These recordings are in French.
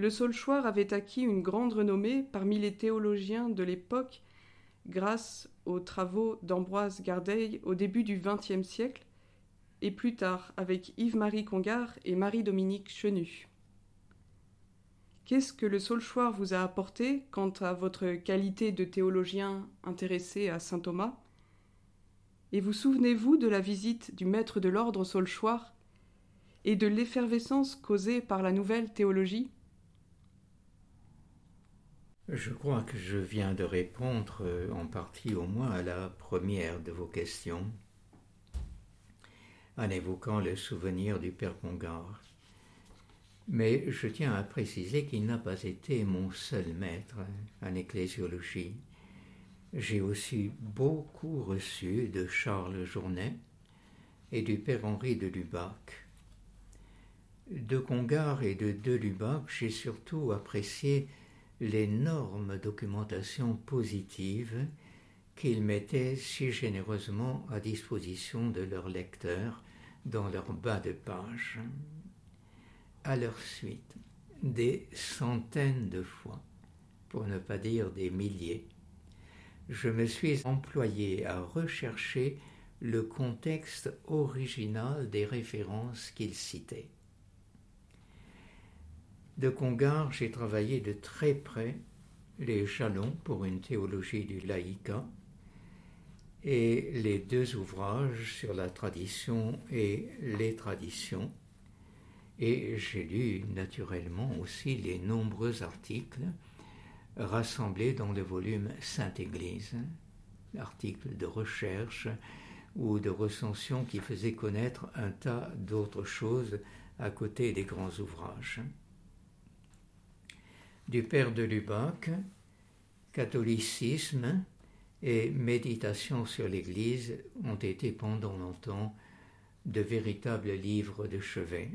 le Saulchoir avait acquis une grande renommée parmi les théologiens de l'époque grâce aux travaux d'Ambroise Gardeil au début du XXe siècle et plus tard avec Yves-Marie Congar et Marie-Dominique Chenu. Qu'est-ce que le Saulchoir vous a apporté quant à votre qualité de théologien intéressé à saint Thomas? Et vous souvenez-vous de la visite du maître de l'ordre Saulchoir et de l'effervescence causée par la nouvelle théologie? Je crois que je viens de répondre euh, en partie au moins à la première de vos questions en évoquant le souvenir du Père Congar. Mais je tiens à préciser qu'il n'a pas été mon seul maître en ecclésiologie. J'ai aussi beaucoup reçu de Charles Journet et du Père Henri de Lubac. De Congar et de De Lubac, j'ai surtout apprécié l'énorme documentation positive qu'ils mettaient si généreusement à disposition de leurs lecteurs dans leur bas de page. À leur suite, des centaines de fois, pour ne pas dire des milliers, je me suis employé à rechercher le contexte original des références qu'ils citaient. De Congar, j'ai travaillé de très près les jalons pour une théologie du laïcat et les deux ouvrages sur la tradition et les traditions. Et j'ai lu naturellement aussi les nombreux articles rassemblés dans le volume Sainte-Église, articles de recherche ou de recension qui faisaient connaître un tas d'autres choses à côté des grands ouvrages. Du père de Lubac, catholicisme, et Méditation sur l'Église ont été pendant longtemps de véritables livres de chevet.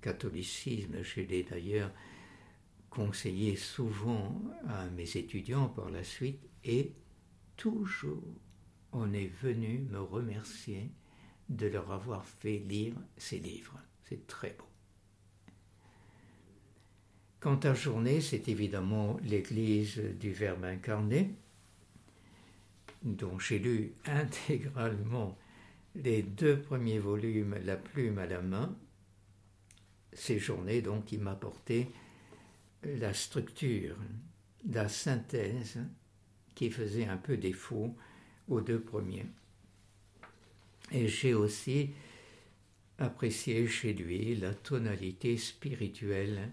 Catholicisme, je l'ai d'ailleurs conseillé souvent à mes étudiants par la suite, et toujours on est venu me remercier de leur avoir fait lire ces livres. C'est très beau. Quant à journée, c'est évidemment l'Église du Verbe incarné, dont j'ai lu intégralement les deux premiers volumes, La plume à la main, ces journées donc qui m'apportaient la structure, la synthèse qui faisait un peu défaut aux deux premiers. Et j'ai aussi apprécié chez lui la tonalité spirituelle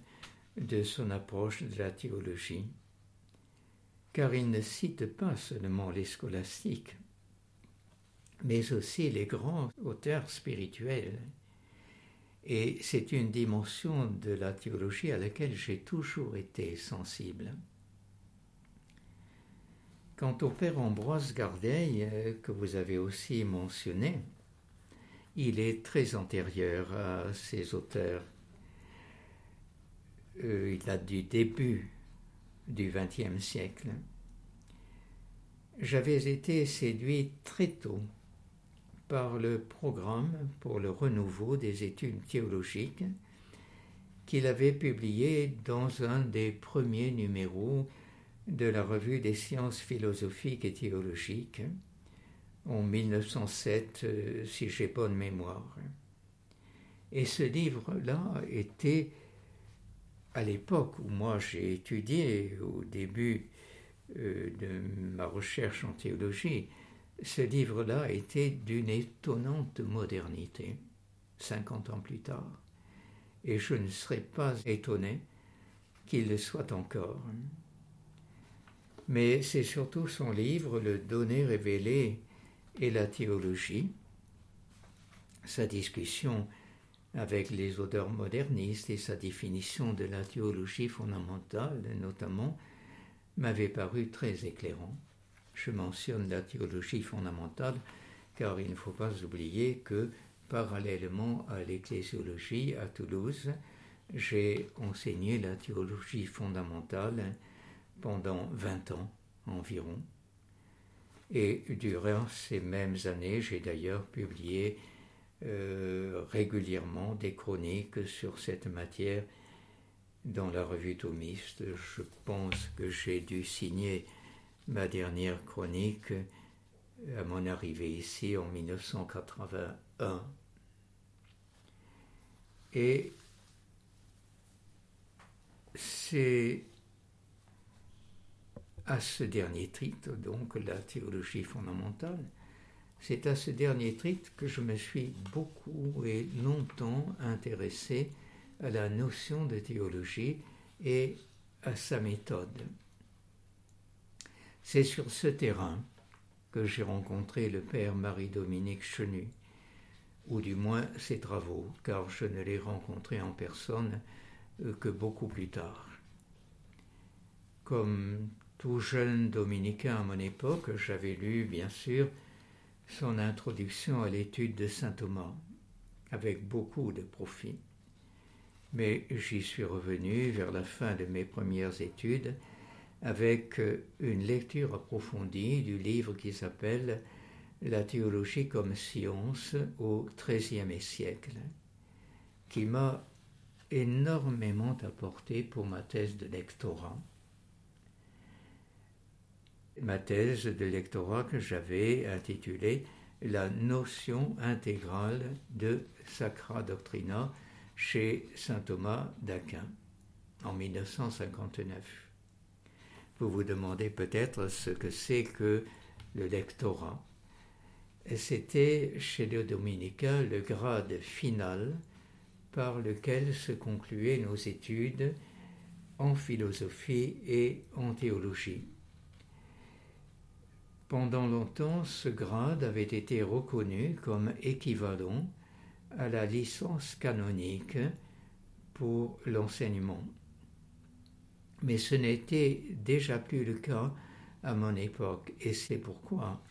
de son approche de la théologie car il ne cite pas seulement les scolastiques, mais aussi les grands auteurs spirituels. Et c'est une dimension de la théologie à laquelle j'ai toujours été sensible. Quant au père Ambroise Gardeil, euh, que vous avez aussi mentionné, il est très antérieur à ces auteurs. Euh, il a du début du XXe siècle. J'avais été séduit très tôt par le programme pour le renouveau des études théologiques qu'il avait publié dans un des premiers numéros de la revue des sciences philosophiques et théologiques en 1907, euh, si j'ai bonne mémoire. Et ce livre-là était à l'époque où moi j'ai étudié, au début euh, de ma recherche en théologie, ce livre-là était d'une étonnante modernité, 50 ans plus tard. Et je ne serais pas étonné qu'il le soit encore. Mais c'est surtout son livre, Le Donner révélé et la théologie, sa discussion avec les auteurs modernistes et sa définition de la théologie fondamentale, notamment, m'avait paru très éclairant. Je mentionne la théologie fondamentale car il ne faut pas oublier que, parallèlement à l'ecclésiologie à Toulouse, j'ai enseigné la théologie fondamentale pendant 20 ans environ. Et durant ces mêmes années, j'ai d'ailleurs publié euh, régulièrement des chroniques sur cette matière dans la revue thomiste. Je pense que j'ai dû signer ma dernière chronique à mon arrivée ici en 1981. Et c'est à ce dernier titre, donc la théologie fondamentale, c'est à ce dernier titre que je me suis beaucoup et longtemps intéressé à la notion de théologie et à sa méthode. C'est sur ce terrain que j'ai rencontré le père Marie-Dominique Chenu, ou du moins ses travaux, car je ne l'ai rencontré en personne euh, que beaucoup plus tard. Comme tout jeune dominicain à mon époque, j'avais lu, bien sûr, son introduction à l'étude de saint Thomas, avec beaucoup de profit. Mais j'y suis revenu vers la fin de mes premières études avec une lecture approfondie du livre qui s'appelle La théologie comme science au XIIIe siècle, qui m'a énormément apporté pour ma thèse de lectorat ma thèse de lectorat que j'avais intitulée La notion intégrale de Sacra Doctrina chez saint Thomas d'Aquin en 1959. Vous vous demandez peut-être ce que c'est que le lectorat. C'était chez les dominicains le grade final par lequel se concluaient nos études en philosophie et en théologie. Pendant longtemps, ce grade avait été reconnu comme équivalent à la licence canonique pour l'enseignement. Mais ce n'était déjà plus le cas à mon époque, et c'est pourquoi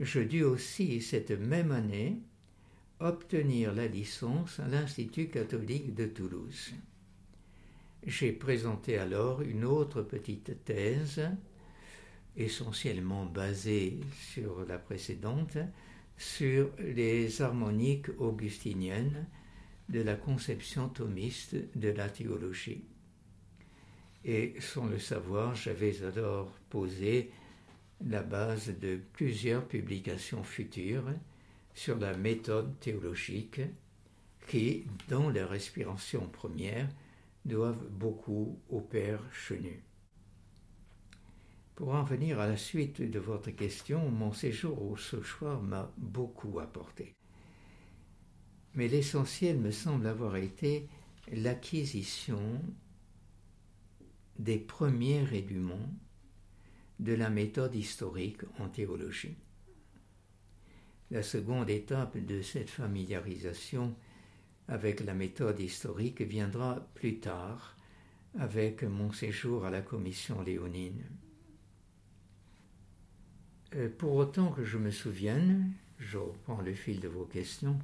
je dus aussi cette même année obtenir la licence à l'Institut catholique de Toulouse. J'ai présenté alors une autre petite thèse essentiellement basée sur la précédente, sur les harmoniques augustiniennes de la conception thomiste de la théologie. Et sans le savoir, j'avais alors posé la base de plusieurs publications futures sur la méthode théologique qui, dans la respiration première, doivent beaucoup au Père Chenu. Pour en venir à la suite de votre question, mon séjour au Sauchoir m'a beaucoup apporté. Mais l'essentiel me semble avoir été l'acquisition des premiers rudiments de la méthode historique en théologie. La seconde étape de cette familiarisation avec la méthode historique viendra plus tard avec mon séjour à la commission léonine. Euh, pour autant que je me souvienne, je reprends le fil de vos questions,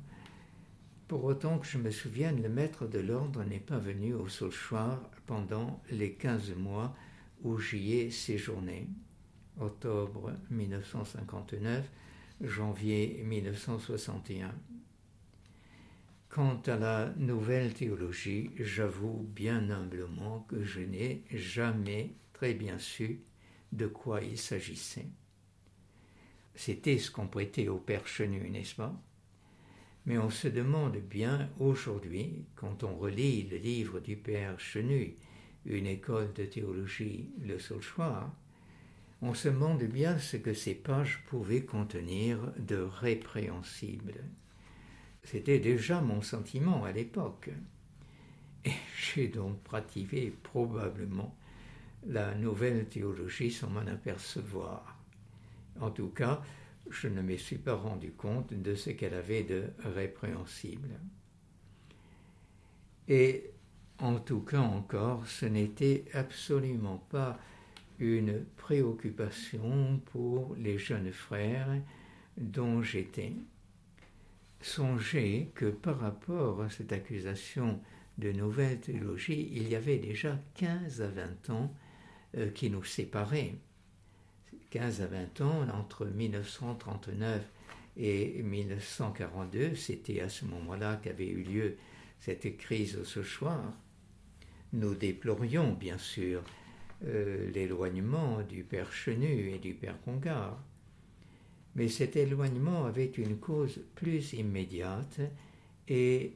pour autant que je me souvienne, le maître de l'ordre n'est pas venu au Saulchoir pendant les quinze mois où j'y ai séjourné, octobre 1959, janvier 1961. Quant à la nouvelle théologie, j'avoue bien humblement que je n'ai jamais très bien su de quoi il s'agissait. C'était ce qu'on prêtait au Père Chenu, n'est-ce pas? Mais on se demande bien aujourd'hui, quand on relit le livre du Père Chenu, une école de théologie, le choix, on se demande bien ce que ces pages pouvaient contenir de répréhensible. C'était déjà mon sentiment à l'époque. Et j'ai donc pratiqué probablement la nouvelle théologie sans m'en apercevoir. En tout cas, je ne me suis pas rendu compte de ce qu'elle avait de répréhensible. Et en tout cas encore, ce n'était absolument pas une préoccupation pour les jeunes frères dont j'étais. Songez que par rapport à cette accusation de nouvelle théologie, il y avait déjà 15 à 20 ans euh, qui nous séparaient. 15 à 20 ans, entre 1939 et 1942, c'était à ce moment-là qu'avait eu lieu cette crise au Sochoir. nous déplorions bien sûr euh, l'éloignement du père Chenu et du père Congar. Mais cet éloignement avait une cause plus immédiate et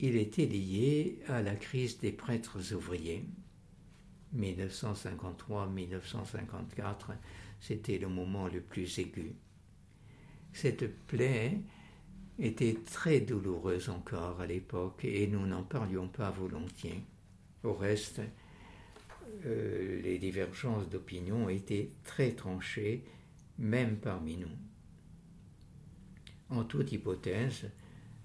il était lié à la crise des prêtres ouvriers. 1953-1954, c'était le moment le plus aigu. Cette plaie était très douloureuse encore à l'époque et nous n'en parlions pas volontiers. Au reste, euh, les divergences d'opinion étaient très tranchées, même parmi nous. En toute hypothèse,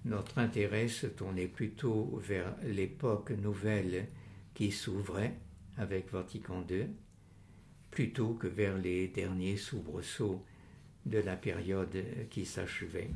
notre intérêt se tournait plutôt vers l'époque nouvelle qui s'ouvrait avec Vatican II, plutôt que vers les derniers soubresauts de la période qui s'achevait.